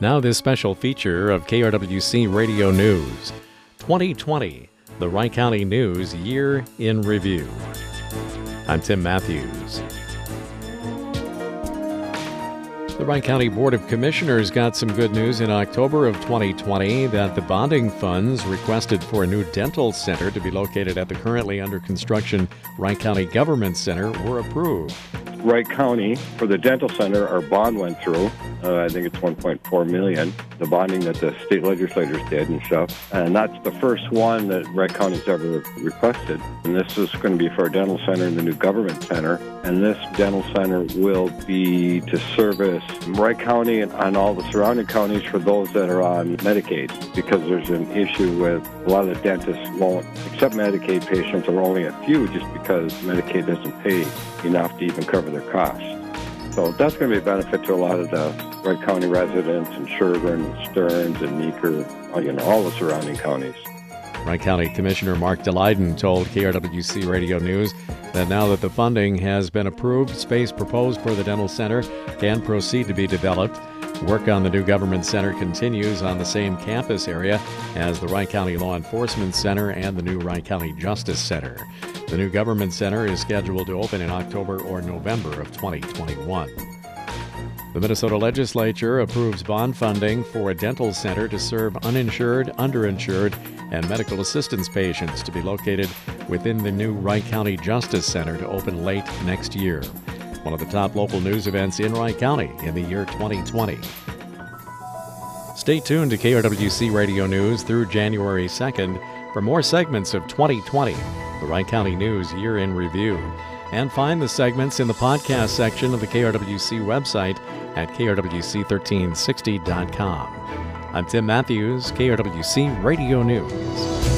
Now, this special feature of KRWC Radio News 2020, the Wright County News Year in Review. I'm Tim Matthews. The Wright County Board of Commissioners got some good news in October of 2020 that the bonding funds requested for a new dental center to be located at the currently under construction Wright County Government Center were approved. Wright County for the dental center, our bond went through. Uh, I think it's 1.4 million. The bonding that the state legislators did and stuff, and that's the first one that Wright County's ever requested. And this is going to be for our dental center and the new government center. And this dental center will be to service Wright County and, all the surrounding counties for those that are on Medicaid, because there's an issue with a lot of the dentists won't accept Medicaid patients, or only a few, just because Medicaid doesn't pay enough to even cover their costs. So that's going to be a benefit to a lot of the Wright County residents and Sherburne and Stearns and Meeker, uh, you know, all the surrounding counties. Wright County Commissioner Mark Daleiden told KRWC Radio News that now that the funding has been approved, space proposed for the dental center can proceed to be developed. Work on the new government center continues on the same campus area as the Wright County Law Enforcement Center and the new Wright County Justice Center. The new government center is scheduled to open in October or November of 2021. The Minnesota legislature approves bond funding for a dental center to serve uninsured, underinsured, and medical assistance patients to be located within the new Wright County Justice Center to open late next year. One of the top local news events in Wright County in the year 2020. Stay tuned to KRWC Radio News through January 2nd for more segments of 2020, the Wright County News Year in Review. And find the segments in the podcast section of the KRWC website at krwc1360.com. I'm Tim Matthews, KRWC Radio News.